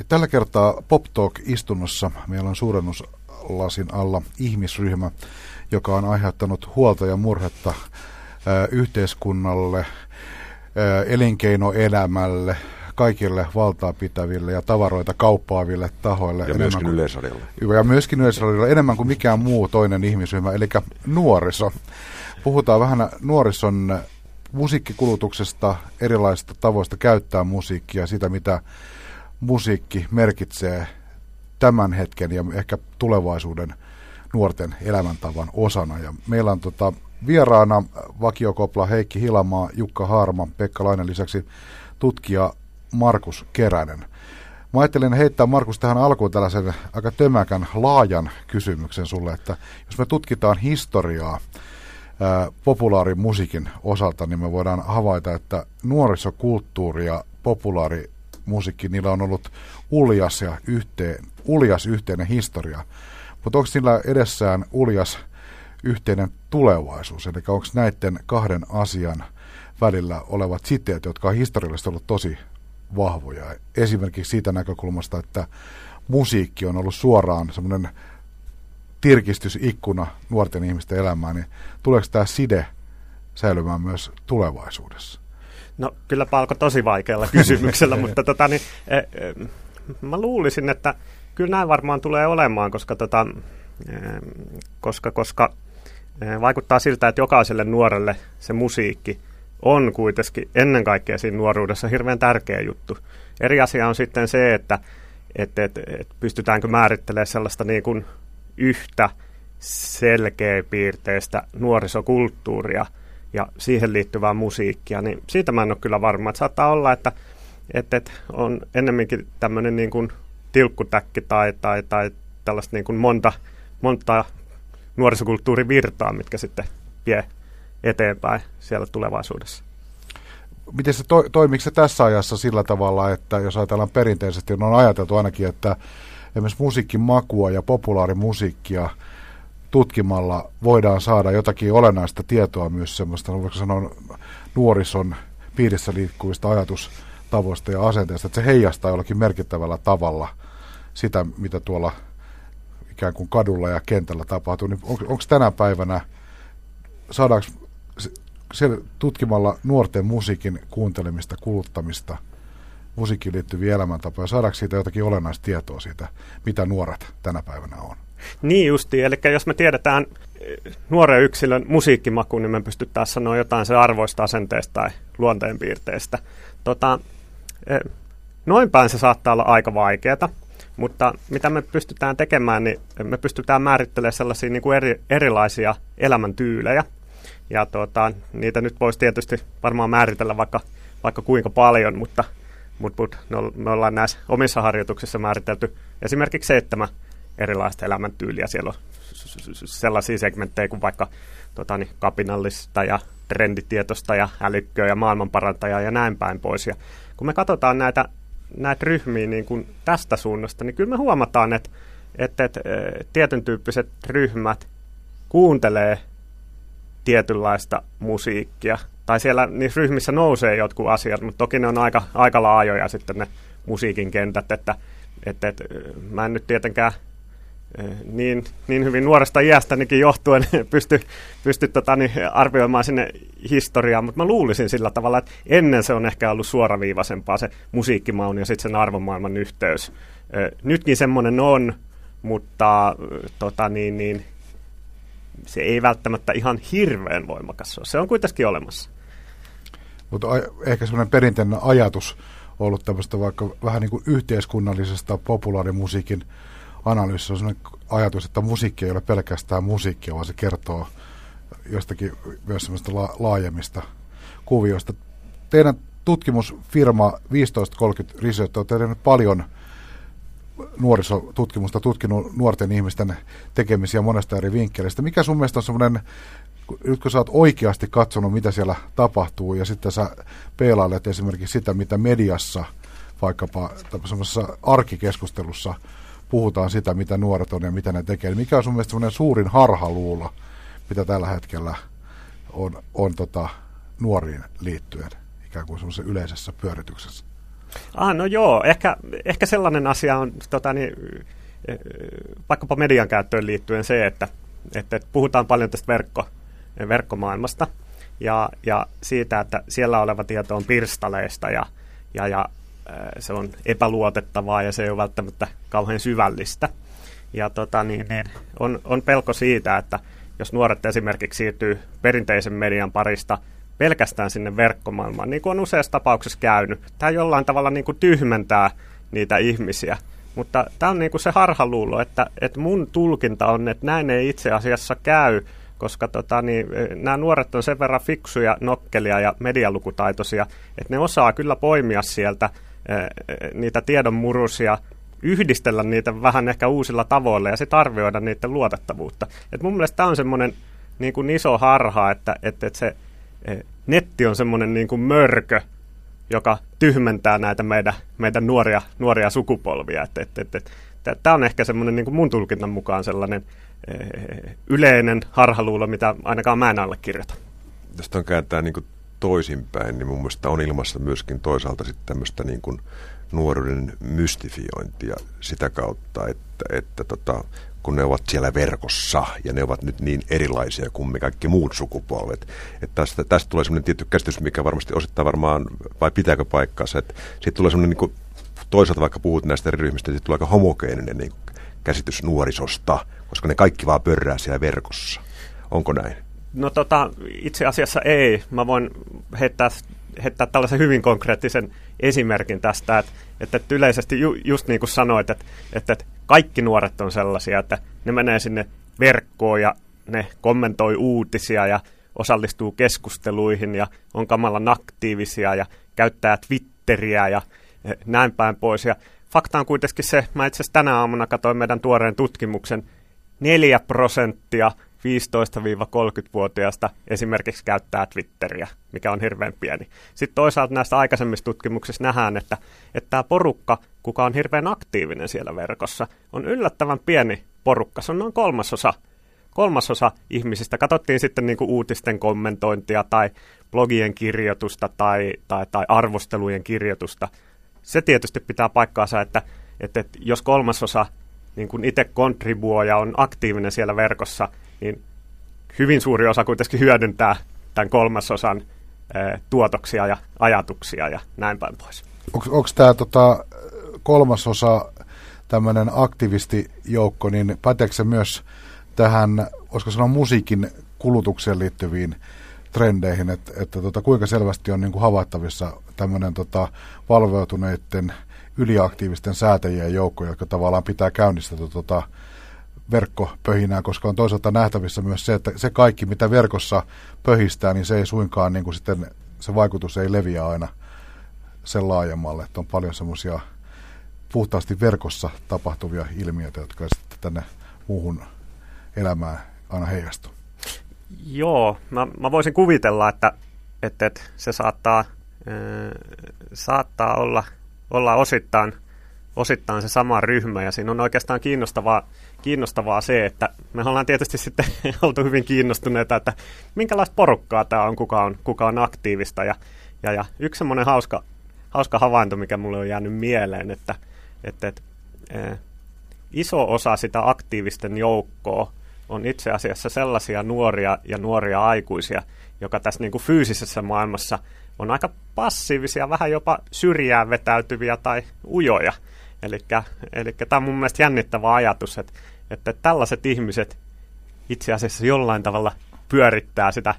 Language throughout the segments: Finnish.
Ja tällä kertaa Pop Talk-istunnossa meillä on suurennuslasin alla ihmisryhmä, joka on aiheuttanut huolta ja murhetta ää, yhteiskunnalle, ää, elinkeinoelämälle, kaikille valtaa pitäville ja tavaroita kauppaaville tahoille. Ja myöskin kuin, Yleisradiolle. Ja myöskin Yleisradiolle enemmän kuin mikään muu toinen ihmisryhmä, eli nuoriso. Puhutaan vähän nuorison musiikkikulutuksesta, erilaisista tavoista käyttää musiikkia, sitä mitä musiikki merkitsee tämän hetken ja ehkä tulevaisuuden nuorten elämäntavan osana. Ja meillä on tota, vieraana vakiokopla Heikki Hilamaa, Jukka Haarma, Pekka Lainen lisäksi tutkija Markus Keränen. Mä ajattelin heittää Markus tähän alkuun tällaisen aika tömäkän laajan kysymyksen sulle, että jos me tutkitaan historiaa populaarimusiikin osalta, niin me voidaan havaita, että nuorisokulttuuri ja populaarimusiikki, niillä on ollut uljas, ja yhteen, uljas yhteinen historia. Mutta onko sillä edessään uljas yhteinen tulevaisuus? Eli onko näiden kahden asian välillä olevat siteet, jotka on historiallisesti ollut tosi vahvoja. Esimerkiksi siitä näkökulmasta, että musiikki on ollut suoraan semmoinen tirkistysikkuna nuorten ihmisten elämään, niin tuleeko tämä side säilymään myös tulevaisuudessa? No kyllä alkoi tosi vaikealla kysymyksellä, mutta tota, niin, e, e, mä luulisin, että kyllä näin varmaan tulee olemaan, koska, tota, e, koska, koska e, vaikuttaa siltä, että jokaiselle nuorelle se musiikki on kuitenkin ennen kaikkea siinä nuoruudessa hirveän tärkeä juttu. Eri asia on sitten se, että et, et, et pystytäänkö määrittelemään sellaista niin kuin yhtä selkeä piirteistä nuorisokulttuuria ja siihen liittyvää musiikkia, niin siitä mä en ole kyllä varma. Että saattaa olla, että, että, että on ennemminkin tämmöinen niin kuin tilkkutäkki tai, tai, tai tällaista niin kuin monta, monta nuorisokulttuurivirtaa, mitkä sitten vie eteenpäin siellä tulevaisuudessa. Miten se to, toimiko se tässä ajassa sillä tavalla, että jos ajatellaan perinteisesti, on ajateltu ainakin, että esimerkiksi musiikin makua ja populaarimusiikkia tutkimalla voidaan saada jotakin olennaista tietoa myös semmoista, voiko sanoa nuorison piirissä liikkuvista ajatustavoista ja asenteista, että se heijastaa jollakin merkittävällä tavalla sitä, mitä tuolla ikään kuin kadulla ja kentällä tapahtuu. Niin on, onko tänä päivänä, saadaanko tutkimalla nuorten musiikin kuuntelemista, kuluttamista, musiikkiin liittyviä elämäntapoja, saadaanko siitä jotakin olennaista tietoa siitä, mitä nuoret tänä päivänä on? Niin justi, eli jos me tiedetään eh, nuoren yksilön musiikkimaku, niin me pystytään sanoa jotain se arvoista asenteesta tai luonteenpiirteistä. Tota, eh, noin päin se saattaa olla aika vaikeaa, mutta mitä me pystytään tekemään, niin me pystytään määrittelemään sellaisia niin kuin eri, erilaisia elämäntyylejä, ja tuota, niitä nyt voisi tietysti varmaan määritellä vaikka, vaikka kuinka paljon, mutta, mutta, mutta me ollaan näissä omissa harjoituksissa määritelty esimerkiksi seitsemän erilaista elämäntyyliä. Siellä on sellaisia segmenttejä kuin vaikka tota, niin, kapinallista ja trenditietosta ja älykköä ja maailmanparantajaa ja näin päin pois. Ja kun me katsotaan näitä, näitä ryhmiä niin kuin tästä suunnasta, niin kyllä me huomataan, että, että, että tietyn tyyppiset ryhmät kuuntelee tietynlaista musiikkia. Tai siellä niissä ryhmissä nousee jotkut asiat, mutta toki ne on aika, aika laajoja sitten ne musiikin kentät, että, että, että mä en nyt tietenkään niin, niin hyvin nuoresta iästänikin johtuen pysty, pysty tota, niin arvioimaan sinne historiaa, mutta mä luulisin sillä tavalla, että ennen se on ehkä ollut suoraviivaisempaa se musiikkimaun ja sitten sen arvomaailman yhteys. Nytkin semmoinen on, mutta tota, niin, niin, se ei välttämättä ihan hirveän voimakas ole. Se on kuitenkin olemassa. Mutta ehkä semmoinen perinteinen ajatus ollut tämmöistä vaikka vähän niin kuin yhteiskunnallisesta populaarimusiikin analyysissä on sellainen ajatus, että musiikki ei ole pelkästään musiikkia, vaan se kertoo jostakin myös semmoista la- laajemmista kuvioista. Teidän tutkimusfirma 1530 Research on tehnyt paljon – nuorisotutkimusta, tutkinut nuorten ihmisten tekemisiä monesta eri vinkkelistä. Mikä sun mielestä on semmoinen, nyt kun sä oot oikeasti katsonut, mitä siellä tapahtuu, ja sitten sä peilailet esimerkiksi sitä, mitä mediassa, vaikkapa semmoisessa arkikeskustelussa puhutaan sitä, mitä nuoret on ja mitä ne tekee. Mikä on sun mielestä suurin harhaluulo, mitä tällä hetkellä on, on tota, nuoriin liittyen, ikään kuin yleisessä pyörityksessä? Ah, no joo, ehkä, ehkä sellainen asia on tota, niin, eh, vaikkapa median käyttöön liittyen se, että, että, että puhutaan paljon tästä verkko, verkkomaailmasta ja, ja siitä, että siellä oleva tieto on pirstaleista ja, ja, ja se on epäluotettavaa ja se ei ole välttämättä kauhean syvällistä. Ja tota, niin, niin, on, on pelko siitä, että jos nuoret esimerkiksi siirtyy perinteisen median parista pelkästään sinne verkkomaailmaan, niin kuin on useassa tapauksessa käynyt, tämä jollain tavalla niin kuin tyhmentää niitä ihmisiä. Mutta tämä on niin kuin se harhaluulo, että, että mun tulkinta on, että näin ei itse asiassa käy, koska tota, niin, nämä nuoret on sen verran fiksuja, nokkelia ja medialukutaitoisia, että ne osaa kyllä poimia sieltä niitä tiedonmurusia, yhdistellä niitä vähän ehkä uusilla tavoilla ja sitten arvioida niiden luotettavuutta. Et mun mielestä tämä on semmoinen niin kuin iso harha, että, että, että se netti on semmoinen niin kuin mörkö, joka tyhmentää näitä meidän, meidän nuoria, nuoria sukupolvia. Et, et, et, et, Tämä on ehkä semmoinen niin kuin mun tulkinnan mukaan sellainen yleinen harhaluulo, mitä ainakaan mä en allekirjoita. Tästä on kääntää niin kuin toisinpäin, niin mun mielestä on ilmassa myöskin toisaalta sitten tämmöistä niin kuin nuoruuden mystifiointia sitä kautta, että, että tota, kun ne ovat siellä verkossa ja ne ovat nyt niin erilaisia kuin me kaikki muut sukupolvet. Että tästä, tästä tulee semmoinen tietty käsitys, mikä varmasti osittaa varmaan, vai pitääkö paikkaansa, että sitten tulee semmoinen niin toisaalta vaikka puhut näistä eri ryhmistä, sitten tulee aika homogeeninen niin käsitys nuorisosta, koska ne kaikki vaan pörrää siellä verkossa. Onko näin? No tota, itse asiassa ei. Mä voin heittää, heittää tällaisen hyvin konkreettisen esimerkin tästä, että, että yleisesti ju, just niin kuin sanoit, että, että, kaikki nuoret on sellaisia, että ne menee sinne verkkoon ja ne kommentoi uutisia ja osallistuu keskusteluihin ja on kamalan aktiivisia ja käyttää Twitteriä ja eh, näin päin pois. Ja fakta on kuitenkin se, mä itse asiassa tänä aamuna katsoin meidän tuoreen tutkimuksen, 4 prosenttia 15-30-vuotiaasta esimerkiksi käyttää Twitteriä, mikä on hirveän pieni. Sitten toisaalta näistä aikaisemmista tutkimuksista nähdään, että, että tämä porukka, kuka on hirveän aktiivinen siellä verkossa, on yllättävän pieni porukka. Se on noin kolmasosa, kolmasosa ihmisistä. Katsottiin sitten niin kuin uutisten kommentointia tai blogien kirjoitusta tai, tai, tai arvostelujen kirjoitusta. Se tietysti pitää paikkaansa, että, että, että jos kolmasosa niin kuin itse kontribuoi ja on aktiivinen siellä verkossa, niin hyvin suuri osa kuitenkin hyödyntää tämän kolmasosan tuotoksia ja ajatuksia ja näin päin pois. Onko tämä tota, kolmasosa tämmöinen aktivistijoukko, niin päteekö se myös tähän, olisiko sanoa musiikin kulutukseen liittyviin trendeihin, että, että tota, kuinka selvästi on niin kuin havaittavissa tämmöinen tota, valveutuneiden yliaktiivisten säätäjien joukko, jotka tavallaan pitää käynnistä tota, verkkopöhinää, koska on toisaalta nähtävissä myös se, että se kaikki, mitä verkossa pöhistää, niin se ei suinkaan, niin kuin sitten se vaikutus ei leviä aina sen laajemmalle, että on paljon semmoisia puhtaasti verkossa tapahtuvia ilmiöitä, jotka sitten tänne muuhun elämään aina heijastuu. Joo, mä, mä voisin kuvitella, että, että, että se saattaa, äh, saattaa olla, olla osittain, osittain se sama ryhmä, ja siinä on oikeastaan kiinnostavaa kiinnostavaa se, että me ollaan tietysti sitten oltu hyvin kiinnostuneita, että minkälaista porukkaa tämä on, kuka on, kuka on aktiivista. Ja, ja, ja yksi semmoinen hauska, hauska havainto, mikä mulle on jäänyt mieleen, että, että, että eh, iso osa sitä aktiivisten joukkoa on itse asiassa sellaisia nuoria ja nuoria aikuisia, joka tässä niin kuin fyysisessä maailmassa on aika passiivisia, vähän jopa syrjään vetäytyviä tai ujoja. Eli tämä on mun mielestä jännittävä ajatus, että, että tällaiset ihmiset itse asiassa jollain tavalla pyörittää sitä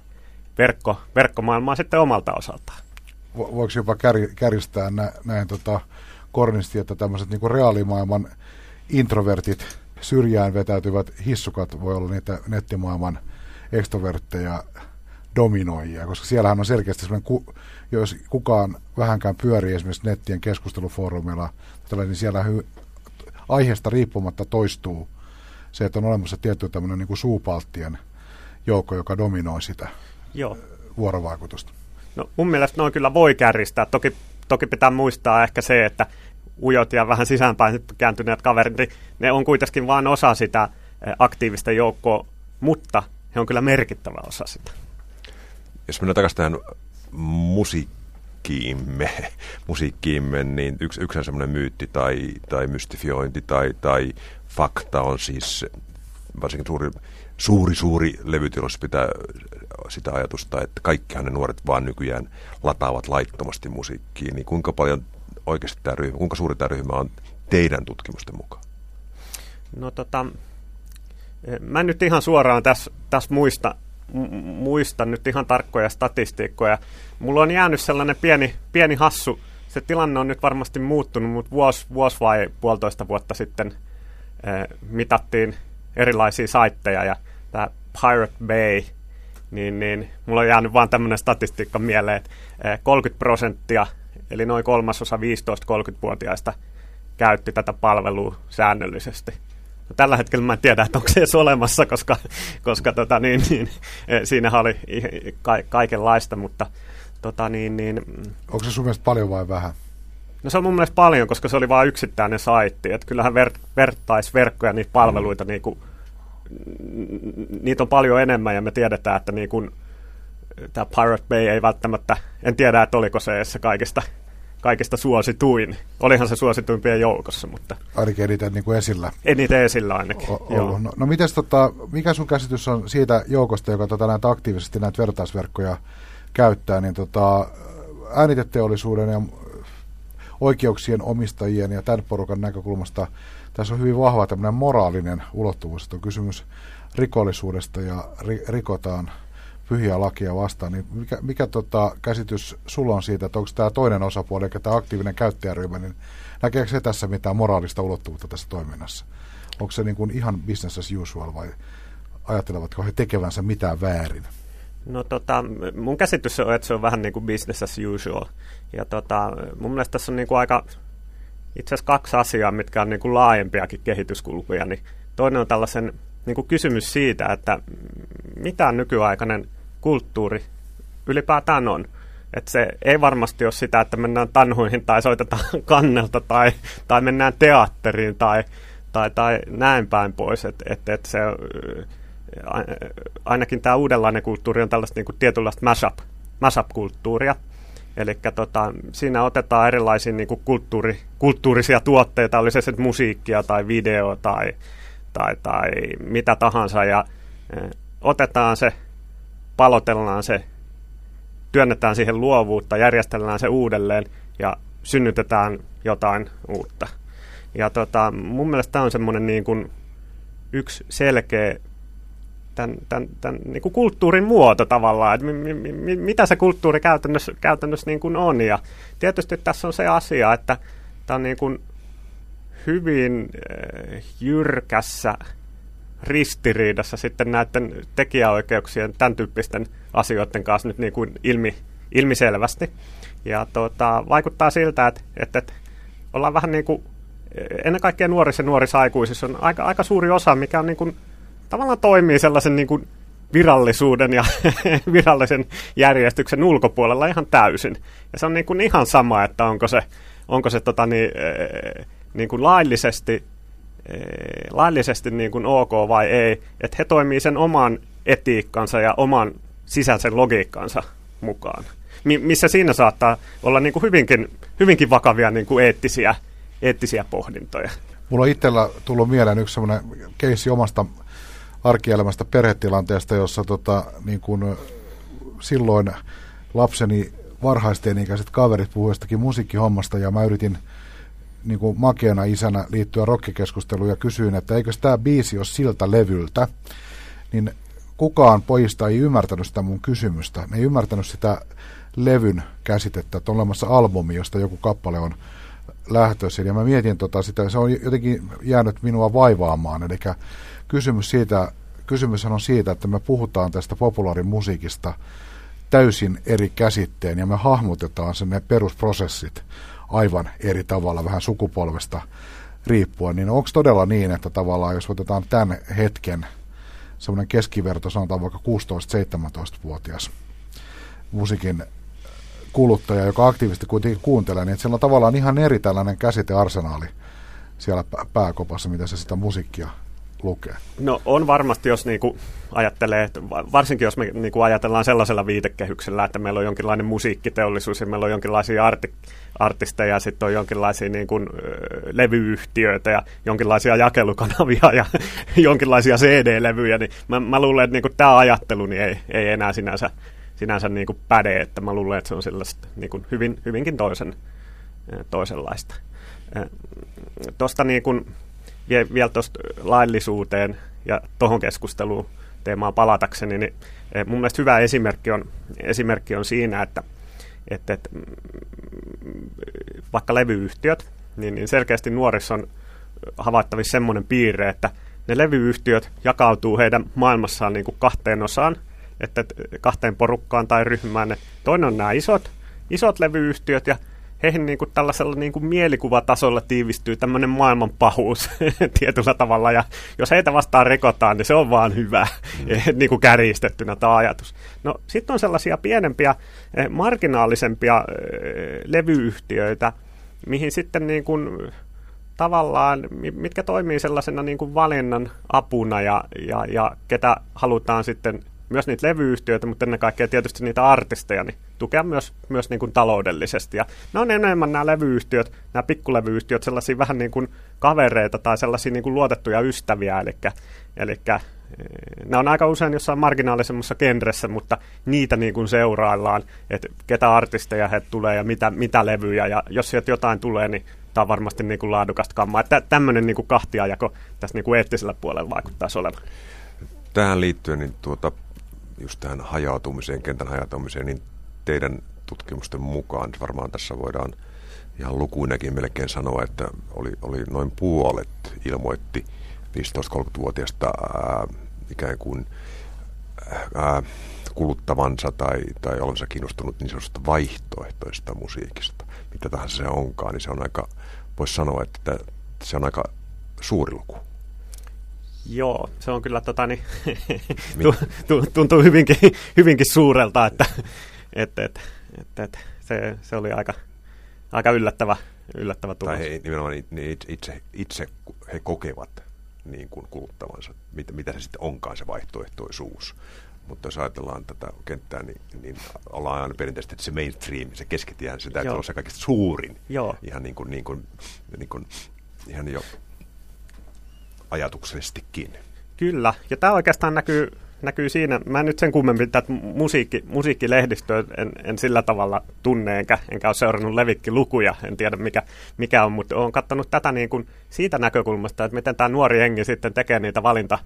verkko, verkkomaailmaa sitten omalta osaltaan. Voiko jopa kär, kärjistää nä, näin tota, kornisti, että tämmöiset niinku reaalimaailman introvertit, syrjään vetäytyvät hissukat voi olla niitä nettimaailman ekstrovertteja dominoijia, koska siellähän on selkeästi semmoinen, ku, jos kukaan vähänkään pyörii esimerkiksi nettien keskustelufoorumilla, niin siellä hy, aiheesta riippumatta toistuu se, että on olemassa tietty tämmöinen niin kuin suupalttien joukko, joka dominoi sitä Joo. vuorovaikutusta. No, mun mielestä noin kyllä voi kärjistää. Toki, toki pitää muistaa ehkä se, että ujot ja vähän sisäänpäin kääntyneet kaverit, niin ne on kuitenkin vain osa sitä aktiivista joukkoa, mutta he on kyllä merkittävä osa sitä. Jos mennään takaisin tähän musiikkiin, musiikkiimme, musiikkiimme niin yksi, yksi semmoinen myytti tai, tai mystifiointi tai, tai fakta on siis varsinkin suuri, suuri, suuri levytilos pitää sitä ajatusta, että kaikkihan ne nuoret vaan nykyään lataavat laittomasti musiikkiin, niin kuinka paljon oikeasti tämä ryhmä, kuinka suuri tämä ryhmä on teidän tutkimusten mukaan? No tota, mä en nyt ihan suoraan tässä täs muista, muista nyt ihan tarkkoja statistiikkoja. Mulla on jäänyt sellainen pieni, pieni hassu, se tilanne on nyt varmasti muuttunut, mutta vuosi, vuosi vai puolitoista vuotta sitten eh, mitattiin erilaisia saitteja ja tämä Pirate Bay, niin, niin mulla on jäänyt vaan tämmöinen statistiikka mieleen, että 30 prosenttia, eli noin kolmasosa 15-30-vuotiaista käytti tätä palvelua säännöllisesti. Tällä hetkellä mä en tiedä, että onko se edes olemassa, koska, koska tota, niin, niin, siinä oli ka- kaikenlaista, mutta tota, niin, niin, Onko se sun mielestä paljon vai vähän? No se on mun mielestä paljon, koska se oli vain yksittäinen saitti. Että kyllähän ver- vertaisverkkoja, niitä palveluita, mm. niin kuin, niitä on paljon enemmän ja me tiedetään, että niin kuin, tämä Pirate Bay ei välttämättä, en tiedä, että oliko se se kaikista, kaikista suosituin. Olihan se suosituimpien joukossa, mutta... Ainakin eniten niin kuin esillä. Eniten esillä ainakin, o- joo. No, no mites, tota, mikä sun käsitys on siitä joukosta, joka tota, näitä aktiivisesti näitä vertaisverkkoja käyttää, niin tota, ääniteteollisuuden ja oikeuksien omistajien ja tämän porukan näkökulmasta tässä on hyvin vahva tämmöinen moraalinen ulottuvuus, että on kysymys rikollisuudesta ja ri, rikotaan pyhiä lakia vastaan, niin mikä, mikä tota, käsitys sulla on siitä, että onko tämä toinen osapuoli, eli tämä aktiivinen käyttäjäryhmä, niin näkeekö se tässä mitään moraalista ulottuvuutta tässä toiminnassa? Onko se niin kuin ihan business as usual vai ajattelevatko he tekevänsä mitään väärin? No tota, mun käsitys on, että se on vähän niin kuin business as usual. Ja tota, mun mielestä tässä on niin kuin aika itse asiassa kaksi asiaa, mitkä on niin kuin laajempiakin kehityskulkuja. Niin toinen on tällaisen niin kuin kysymys siitä, että mitä nykyaikainen kulttuuri ylipäätään on. Että se ei varmasti ole sitä, että mennään tanhuihin tai soitetaan kannelta tai, tai mennään teatteriin tai, tai, tai näin päin pois. Että et, et se, ainakin tämä uudenlainen kulttuuri on tällaista niin kuin tietynlaista mashup, mashup-kulttuuria. Eli tota, siinä otetaan erilaisia niin kuin kulttuuri, kulttuurisia tuotteita, oli se sitten musiikkia tai video tai, tai, tai mitä tahansa, ja e, otetaan se, palotellaan se, työnnetään siihen luovuutta, järjestellään se uudelleen ja synnytetään jotain uutta. Ja tota, mun mielestä tämä on semmoinen niin kuin yksi selkeä tämän, tämän, tämän niin kuin kulttuurin muoto tavallaan, että mi, mi, mi, mitä se kulttuuri käytännössä, käytännössä niin kuin on. Ja tietysti tässä on se asia, että tämä on niin kuin hyvin äh, jyrkässä ristiriidassa sitten näiden tekijäoikeuksien, tämän tyyppisten asioiden kanssa nyt niin kuin ilmi, ilmiselvästi. Ja tuota, vaikuttaa siltä, että, että, että ollaan vähän niin kuin, ennen kaikkea nuorissa ja nuorissa aikuisissa on aika, aika suuri osa, mikä on niin kuin tavallaan toimii sellaisen niin kuin virallisuuden ja virallisen järjestyksen ulkopuolella ihan täysin. Ja se on niin kuin ihan sama, että onko se, onko se tota niin, niin kuin laillisesti, laillisesti niin kuin ok vai ei. Että he toimii sen oman etiikkansa ja oman sisäisen logiikkansa mukaan. missä siinä saattaa olla niin kuin hyvinkin, hyvinkin vakavia niin kuin eettisiä, eettisiä pohdintoja. Mulla on itsellä tullut mieleen yksi sellainen keissi omasta arkielämästä perhetilanteesta, jossa tota, niin kun silloin lapseni varhaisten ikäiset kaverit puhuivat jostakin musiikkihommasta ja mä yritin niin kuin makeana isänä liittyä rockikeskusteluun ja kysyin, että eikö tämä biisi ole siltä levyltä, niin kukaan pojista ei ymmärtänyt sitä mun kysymystä. Ne ei ymmärtänyt sitä levyn käsitettä, että on olemassa albumi, josta joku kappale on lähtöisin. Ja mä mietin tota sitä, se on jotenkin jäänyt minua vaivaamaan, eli kysymys siitä, kysymys on siitä, että me puhutaan tästä populaarimusiikista täysin eri käsitteen ja me hahmotetaan sen ne perusprosessit aivan eri tavalla, vähän sukupolvesta riippuen, niin onko todella niin, että tavallaan jos otetaan tämän hetken semmoinen keskiverto, sanotaan vaikka 16-17-vuotias musiikin kuluttaja, joka aktiivisesti kuitenkin kuuntelee, niin siellä on tavallaan ihan eri tällainen käsitearsenaali siellä pääkopassa, mitä se sitä musiikkia lukea? No on varmasti, jos niinku ajattelee, että varsinkin jos me niinku ajatellaan sellaisella viitekehyksellä, että meillä on jonkinlainen musiikkiteollisuus ja meillä on jonkinlaisia arti, artisteja ja sitten on jonkinlaisia niinku, levyyhtiöitä ja jonkinlaisia jakelukanavia ja jonkinlaisia CD-levyjä, niin mä, mä luulen, että niinku tämä ajattelu niin ei, ei enää sinänsä, sinänsä niinku päde, että mä luulen, että se on sellaista niinku hyvin, hyvinkin toisen, toisenlaista. Tuosta niin kuin, vielä tuosta laillisuuteen ja tuohon keskusteluun teemaan palatakseni, niin eh, mun mielestä hyvä esimerkki on, esimerkki on siinä, että, että, että mm, vaikka levyyhtiöt, niin, niin selkeästi nuorissa on havaittavissa semmoinen piirre, että ne levyyhtiöt jakautuu heidän maailmassaan niin kuin kahteen osaan, että kahteen porukkaan tai ryhmään. Toinen on nämä isot, isot levyyhtiöt ja heihin niin kuin tällaisella niin kuin mielikuvatasolla tiivistyy tämmöinen maailman pahuus tietyllä tavalla, ja jos heitä vastaan rikotaan, niin se on vaan hyvä, mm. niin kuin kärjistettynä tämä ajatus. No sitten on sellaisia pienempiä, eh, marginaalisempia eh, levyyhtiöitä, mihin sitten niin kuin tavallaan, mitkä toimii sellaisena niin kuin valinnan apuna ja, ja, ja ketä halutaan sitten myös niitä levyyhtiöitä, mutta ennen kaikkea tietysti niitä artisteja, niin tukea myös, myös niin kuin taloudellisesti. Ja ne on enemmän nämä levyyhtiöt, nämä pikkulevyyhtiöt, sellaisia vähän niin kuin kavereita tai sellaisia niin kuin luotettuja ystäviä, eli, eli eh, ne on aika usein jossain marginaalisemmassa genressä, mutta niitä niin kuin seuraillaan, että ketä artisteja he tulee ja mitä, mitä levyjä, ja jos sieltä jotain tulee, niin tämä on varmasti niin kuin laadukasta kammaa. Että tämmöinen niin kuin kahtiajako tässä niin kuin eettisellä puolella vaikuttaisi olevan. Tähän liittyen, niin tuota, just tähän hajautumiseen, kentän hajautumiseen, niin teidän tutkimusten mukaan, varmaan tässä voidaan ihan lukuinakin melkein sanoa, että oli, oli noin puolet ilmoitti 15-30-vuotiaasta ää, ikään kuin ää, kuluttavansa tai, tai olevansa kiinnostunut niin sanotusta vaihtoehtoista musiikista. Mitä tahansa se onkaan, niin se on aika, voisi sanoa, että se on aika suuri luku. Joo, se on kyllä tota, niin, tuntuu hyvinkin, hyvinkin suurelta, että et, et, et, et, se, se oli aika, aika yllättävä, yllättävä tulos. Tai he, nimenomaan niin itse, itse he kokevat niin kuin kuluttavansa, mitä, mitä se sitten onkaan se vaihtoehtoisuus. Mutta jos ajatellaan tätä kenttää, niin, niin ollaan aina perinteisesti, että se mainstream, se keskitien, se täytyy olla se kaikista suurin. Joo. Ihan niin kuin, niin kuin, niin kuin, ihan jo ajatuksellisestikin. Kyllä, ja tämä oikeastaan näkyy, näkyy siinä, mä en nyt sen kummemmin tätä musiikki, musiikkilehdistöä en, en sillä tavalla tunne, enkä, enkä ole seurannut levikkilukuja, en tiedä mikä, mikä on, mutta olen katsonut tätä niin kuin siitä näkökulmasta, että miten tämä nuori hengi sitten tekee niitä valinta,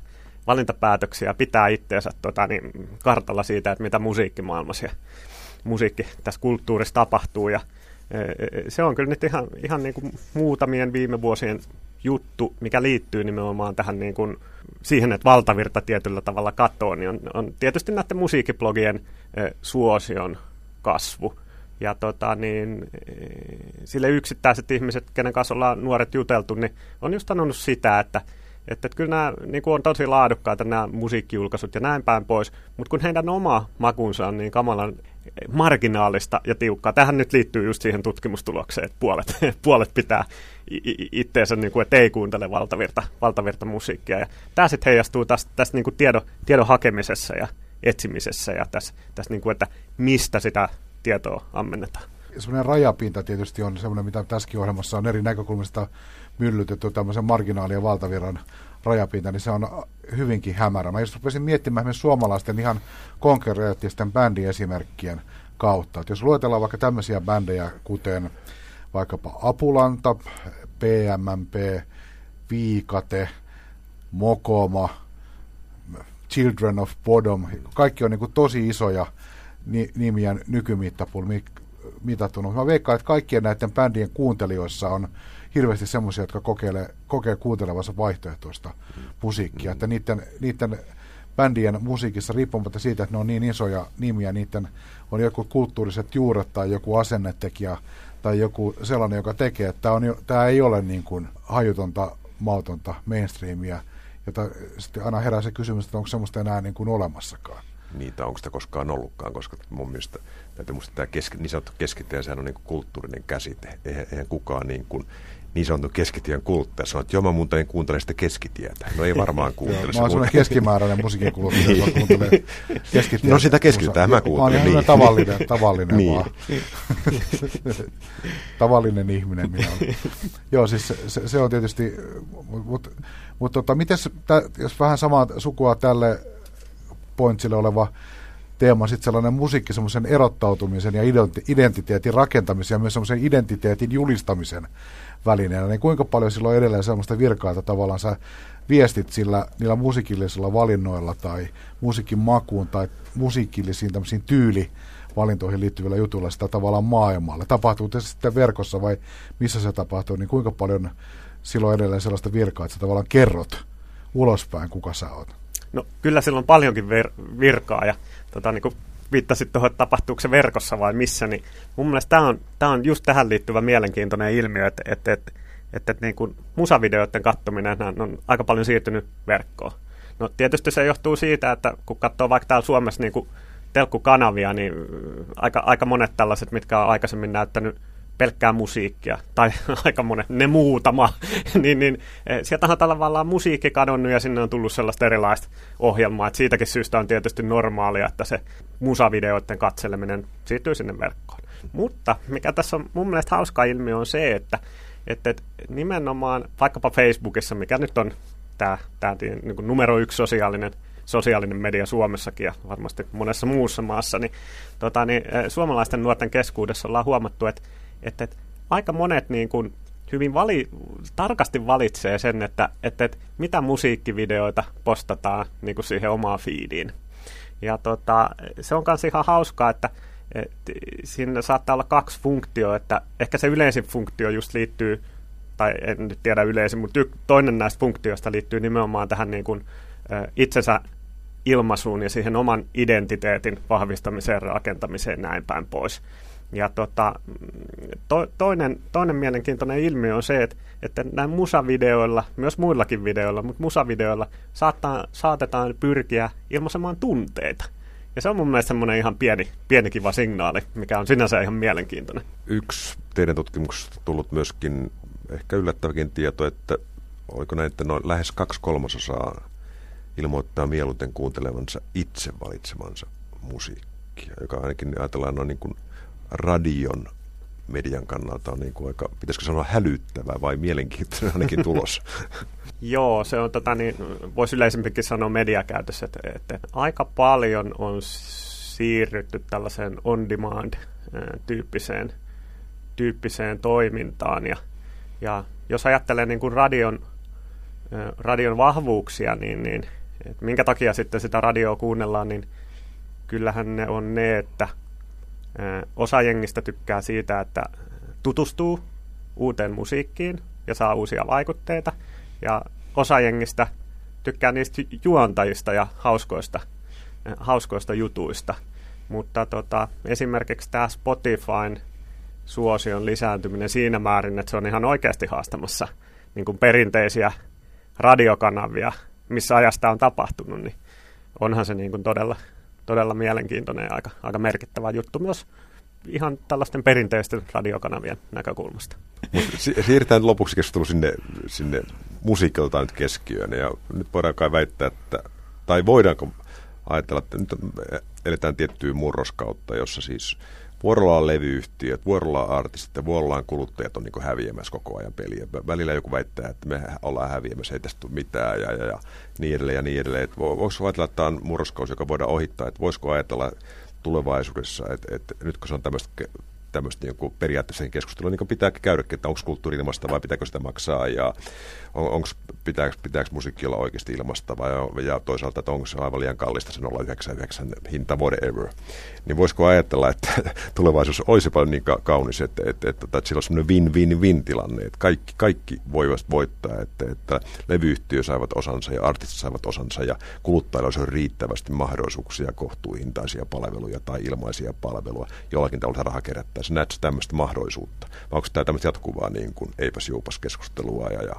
valintapäätöksiä, pitää itseensä tota, niin, kartalla siitä, että mitä musiikkimaailmassa ja musiikki tässä kulttuurissa tapahtuu, ja se on kyllä nyt ihan, ihan niin kuin muutamien viime vuosien juttu, mikä liittyy nimenomaan tähän niin kuin siihen, että valtavirta tietyllä tavalla katoaa, niin on, on tietysti näiden musiikkiblogien e, suosion kasvu. Ja tota, niin, e, sille yksittäiset ihmiset, kenen kanssa ollaan nuoret juteltu, niin on just sanonut sitä, että että, että kyllä nämä niin kuin on tosi laadukkaita nämä musiikkijulkaisut ja näin päin pois, mutta kun heidän oma makunsa on niin kamalan marginaalista ja tiukkaa. Tähän nyt liittyy just siihen tutkimustulokseen, että puolet, puolet pitää itteensä, niin kuin, että ei kuuntele valtavirta, valtavirta musiikkia. Ja tämä sitten heijastuu tästä, tästä niin kuin tiedon, tiedon hakemisessa ja etsimisessä ja tässä, tässä niin kuin, että mistä sitä tietoa ammennetaan. Sellainen rajapinta tietysti on sellainen, mitä tässäkin ohjelmassa on eri näkökulmista myllytetty tämmöisen marginaali- ja valtavirran rajapinta, niin se on hyvinkin hämärä. Mä jos rupesin miettimään suomalaisten ihan konkreettisten bändiesimerkkien kautta. Et jos luetellaan vaikka tämmöisiä bändejä, kuten vaikkapa Apulanta, PMMP, Viikate, Mokoma, Children of Bodom, kaikki on niin tosi isoja ni- nimiä nykymittapuun mitattuna. Mä veikkaan, että kaikkien näiden bändien kuuntelijoissa on hirveästi semmoisia, jotka kokeilee, kokee kuuntelevansa vaihtoehtoista musiikkia. Mm. Että niiden, niiden bändien musiikissa, riippumatta siitä, että ne on niin isoja nimiä, niiden on joku kulttuuriset juuret tai joku asennetekijä tai joku sellainen, joka tekee, että tämä, on, tämä ei ole niin kuin hajutonta, mautonta mainstreamia, jota sitten aina herää se kysymys, että onko semmoista enää niin kuin olemassakaan. Niitä onko sitä koskaan ollutkaan, koska mun mielestä täytyy muistaa, tämä keski, niin sanottu keskittäjä, sehän on niin kuin kulttuurinen käsite. Eihän, eihän kukaan niin kuin niin sanotun keskitien kuluttaja sanoo, että joo, mä muuten kuuntelen sitä keskitietä. No ei varmaan kuuntele. mä oon sellainen keskimääräinen musiikin kuluttaja, joka kuuntelee keskitietä. No sitä keskitietä mä kuuntelen. Mä oon niin. tavallinen, tavallinen niin. vaan. tavallinen ihminen minä olen. joo, siis se, se on tietysti, mutta mut, mut, tota, mites, tä, jos vähän samaa sukua tälle pointsille oleva teema sitten sellainen musiikki, semmoisen erottautumisen ja identiteetin rakentamisen ja myös semmoisen identiteetin julistamisen välineenä, niin kuinka paljon silloin edelleen sellaista virkaa, että tavallaan sä viestit sillä, niillä musiikillisilla valinnoilla tai musiikin makuun tai musiikillisiin tämmöisiin tyylivalintoihin liittyvillä jutuilla sitä tavallaan maailmalle. Tapahtuu se sitten verkossa vai missä se tapahtuu, niin kuinka paljon silloin edelleen sellaista virkaa, että sä tavallaan kerrot ulospäin, kuka sä oot? No kyllä silloin on paljonkin ver- virkaa ja tota, niin kuin viittasit tuohon, että tapahtuuko se verkossa vai missä, niin mun mielestä tämä on, tämä on just tähän liittyvä mielenkiintoinen ilmiö, että, että, että, että, että niin kuin musavideoiden kattominen on aika paljon siirtynyt verkkoon. No tietysti se johtuu siitä, että kun katsoo vaikka täällä Suomessa niin kuin telkkukanavia, niin aika, aika monet tällaiset, mitkä on aikaisemmin näyttänyt pelkkää musiikkia, tai aika monet, ne muutama, niin, niin eh, sieltä on tavallaan musiikki kadonnut ja sinne on tullut sellaista erilaista ohjelmaa, että siitäkin syystä on tietysti normaalia, että se musavideoiden katseleminen siirtyy sinne verkkoon. Mutta mikä tässä on mun mielestä hauska ilmiö on se, että, että, nimenomaan vaikkapa Facebookissa, mikä nyt on tämä, tämä niin numero yksi sosiaalinen sosiaalinen media Suomessakin ja varmasti monessa muussa maassa, niin, tota, niin eh, suomalaisten nuorten keskuudessa ollaan huomattu, että että, että aika monet niin kuin hyvin vali, tarkasti valitsee sen, että, että, että mitä musiikkivideoita postataan niin kuin siihen omaan feediin. Ja tota, se on myös ihan hauskaa, että et, siinä saattaa olla kaksi funktioa, että ehkä se yleisin funktio just liittyy, tai en nyt tiedä yleisin, mutta toinen näistä funktioista liittyy nimenomaan tähän niin kuin, itsensä ilmaisuun ja siihen oman identiteetin vahvistamiseen, rakentamiseen näin päin pois. Ja tota, to, toinen, toinen mielenkiintoinen ilmiö on se, että, että näin musavideoilla, myös muillakin videoilla, mutta musavideoilla saattaa, saatetaan pyrkiä ilmaisemaan tunteita. Ja se on mun mielestä semmoinen ihan pieni, pieni kiva signaali, mikä on sinänsä ihan mielenkiintoinen. Yksi teidän tutkimuksesta tullut myöskin ehkä yllättäväkin tieto, että oliko näin, että noin lähes kaksi kolmasosaa ilmoittaa mieluiten kuuntelevansa itse valitsemansa musiikkia, joka ainakin ajatellaan on niin kuin radion median kannalta on niin kuin aika, pitäisikö sanoa hälyttävä vai mielenkiintoinen ainakin tulos? Joo, se on, tota, niin, voisi yleisempikin sanoa mediakäytössä, että, että aika paljon on siirrytty tällaiseen on-demand-tyyppiseen tyyppiseen toimintaan. Ja, ja jos ajattelee niin kuin radion, radion vahvuuksia, niin, niin että minkä takia sitten sitä radioa kuunnellaan, niin kyllähän ne on ne, että – Osa jengistä tykkää siitä, että tutustuu uuteen musiikkiin ja saa uusia vaikutteita. Ja osa jengistä tykkää niistä juontajista ja hauskoista, hauskoista jutuista. Mutta tota, esimerkiksi tämä Spotifyn suosion lisääntyminen siinä määrin, että se on ihan oikeasti haastamassa niin kuin perinteisiä radiokanavia, missä ajasta on tapahtunut, niin onhan se niin kuin todella todella mielenkiintoinen ja aika, aika merkittävä juttu myös ihan tällaisten perinteisten radiokanavien näkökulmasta. Mut siirrytään lopuksi keskustelu sinne, sinne musiikilta nyt keskiöön. Ja nyt voidaan kai väittää, että, tai voidaanko ajatella, että nyt eletään tiettyä murroskautta, jossa siis vuorolla on levyyhtiöt, vuorolla on artistit ja vuorolla on kuluttajat on niin häviämässä koko ajan peliä. Välillä joku väittää, että me ollaan häviämässä, ei tästä tule mitään ja, ja, ja niin edelleen ja niin edelleen. Että voiko ajatella, että tämä on murroskaus, joka voidaan ohittaa, että voisiko ajatella tulevaisuudessa, että, että nyt kun se on tämmöistä tämmöistä niin periaatteessa keskustelua niin pitää käydä, että onko kulttuuri ilmasta vai pitääkö sitä maksaa ja on, onko, pitääkö, pitääkö musiikki olla oikeasti ilmasta vai ja toisaalta, että onko se aivan liian kallista sen 099 hinta whatever. Niin voisiko ajatella, että tulevaisuus olisi paljon niin kaunis, että, että, että, että, että sillä on semmoinen win-win-win tilanne, että kaikki, kaikki voivat voittaa, että, että levyyhtiö saivat osansa ja artistit saivat osansa ja kuluttajilla olisi riittävästi mahdollisuuksia kohtuuhintaisia palveluja tai ilmaisia palveluja, jollakin tavalla raha kerättää sä näet tämmöistä mahdollisuutta? Vai onko tämä tämmöistä jatkuvaa niin kuin eipäs juupas keskustelua, ja, ja,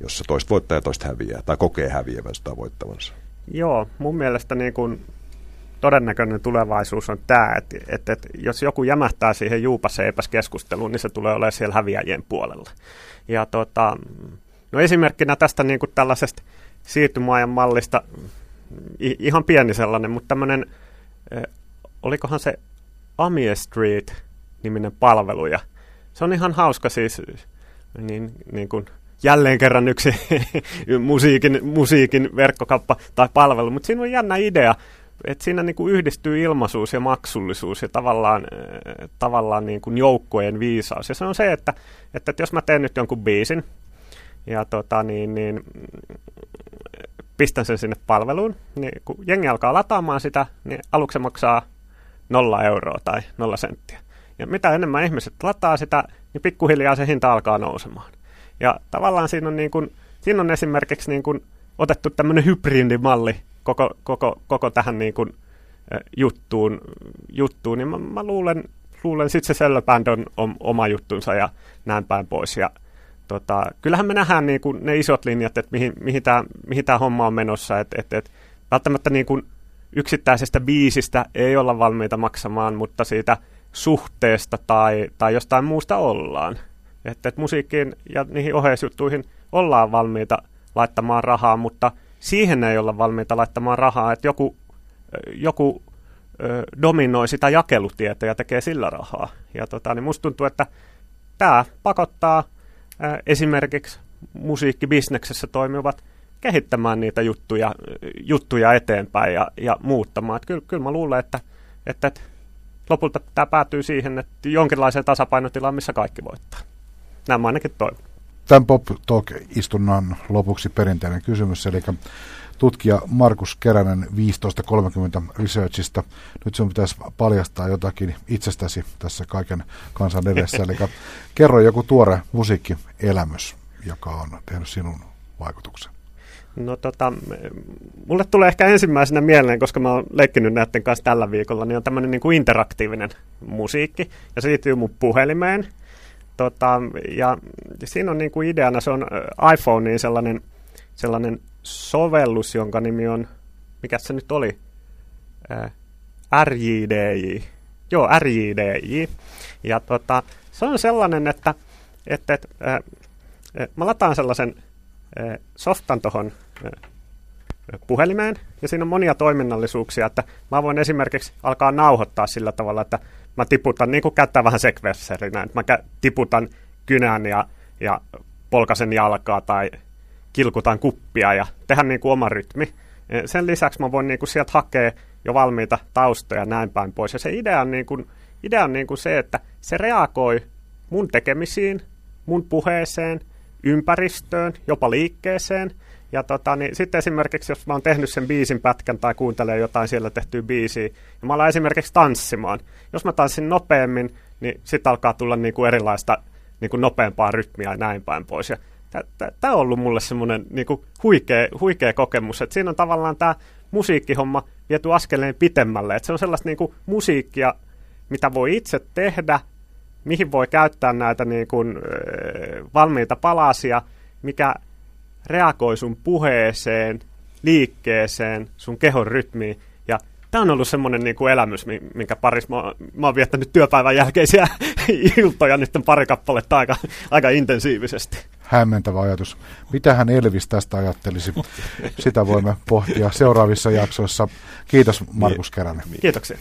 jossa toista voittaa ja toista häviää, tai kokee häviävänsä tai voittavansa? Joo, mun mielestä niin kuin todennäköinen tulevaisuus on tämä, että, että, että jos joku jämähtää siihen juupassa eipäs keskusteluun, niin se tulee olemaan siellä häviäjien puolella. Ja tota, no esimerkkinä tästä niin kuin tällaisesta siirtymäajan mallista, ihan pieni sellainen, mutta tämmöinen, olikohan se Amie Street-niminen palvelu, ja se on ihan hauska siis, niin, niin kuin jälleen kerran yksi musiikin, musiikin verkkokappa tai palvelu, mutta siinä on jännä idea, että siinä niin kuin yhdistyy ilmaisuus ja maksullisuus ja tavallaan, äh, tavallaan niin kuin joukkojen viisaus. Ja se on se, että, että, että jos mä teen nyt jonkun biisin ja tota, niin, niin, pistän sen sinne palveluun, niin kun jengi alkaa lataamaan sitä, niin aluksi se maksaa nolla euroa tai nolla senttiä. Ja mitä enemmän ihmiset lataa sitä, niin pikkuhiljaa se hinta alkaa nousemaan. Ja tavallaan siinä on, niin kuin, siinä on esimerkiksi niin kuin otettu tämmöinen hybridimalli koko, koko, koko tähän niin kuin, juttuun, juttuun, niin mä, mä luulen, luulen sitten se Selloband on oma juttunsa ja näin päin pois. Ja, tota, kyllähän me nähdään niin kuin ne isot linjat, että mihin, mihin tämä mihin homma on menossa. Et, et, et, välttämättä niin kuin yksittäisestä biisistä ei olla valmiita maksamaan, mutta siitä suhteesta tai, tai jostain muusta ollaan. Että, että musiikkiin ja niihin oheisjuttuihin ollaan valmiita laittamaan rahaa, mutta siihen ei olla valmiita laittamaan rahaa, että joku, joku ö, dominoi sitä jakelutietä ja tekee sillä rahaa. Ja tota, niin musta tuntuu, että tämä pakottaa ö, esimerkiksi musiikkibisneksessä toimivat kehittämään niitä juttuja, juttuja eteenpäin ja, ja muuttamaan. Kyllä, kyllä mä luulen, että, että, että lopulta tämä päätyy siihen, että jonkinlaiseen tasapainotilaan, missä kaikki voittaa. Nämä ainakin toivon. Tämän Pop Talk-istunnan lopuksi perinteinen kysymys, eli tutkija Markus Keränen 1530 Researchista. Nyt sinun pitäisi paljastaa jotakin itsestäsi tässä kaiken kansan edessä, eli kerro joku tuore musiikkielämys, joka on tehnyt sinun vaikutuksen. No tota, mulle tulee ehkä ensimmäisenä mieleen, koska mä oon leikkinyt näiden kanssa tällä viikolla, niin on tämmöinen niin kuin interaktiivinen musiikki, ja se liittyy mun puhelimeen. Tota, ja siinä on niin kuin ideana, se on iPhoneen sellainen, sellainen sovellus, jonka nimi on, mikä se nyt oli? Äh, RJDJ. Joo, RJDJ. Ja tota, se on sellainen, että, että, että äh, mä lataan sellaisen softan tuohon puhelimeen, ja siinä on monia toiminnallisuuksia, että mä voin esimerkiksi alkaa nauhoittaa sillä tavalla, että mä tiputan, niin kuin käyttää vähän sekvenserinä, että mä tiputan kynän ja, ja polkasen jalkaa tai kilkutan kuppia ja tehdä niin kuin oma rytmi. Sen lisäksi mä voin niin kuin sieltä hakea jo valmiita taustoja näin päin pois. Ja se idea on, niin kuin, idea on niin kuin se, että se reagoi mun tekemisiin, mun puheeseen, ympäristöön, jopa liikkeeseen. Ja tota, niin sitten esimerkiksi, jos mä oon tehnyt sen biisin pätkän tai kuuntelee jotain siellä tehtyä biisiä, ja mä alan esimerkiksi tanssimaan. Jos mä tanssin nopeammin, niin sitten alkaa tulla niin kuin erilaista niin kuin nopeampaa rytmiä ja näin päin pois. Ja tämä on ollut mulle semmoinen niin kuin huikea, huikea kokemus, että siinä on tavallaan tämä musiikkihomma viety askeleen pitemmälle. Että se on sellaista niin kuin musiikkia, mitä voi itse tehdä, mihin voi käyttää näitä niin kuin, valmiita palasia, mikä reagoi sun puheeseen, liikkeeseen, sun kehon rytmiin. Ja tämä on ollut semmoinen niin kuin elämys, minkä parissa mä, mä oon viettänyt työpäivän jälkeisiä iltoja nyt pari kappaletta aika, aika intensiivisesti. Hämmentävä ajatus. Mitä hän Elvis tästä ajattelisi? Sitä voimme pohtia seuraavissa jaksoissa. Kiitos Markus Keränen. Kiitoksia.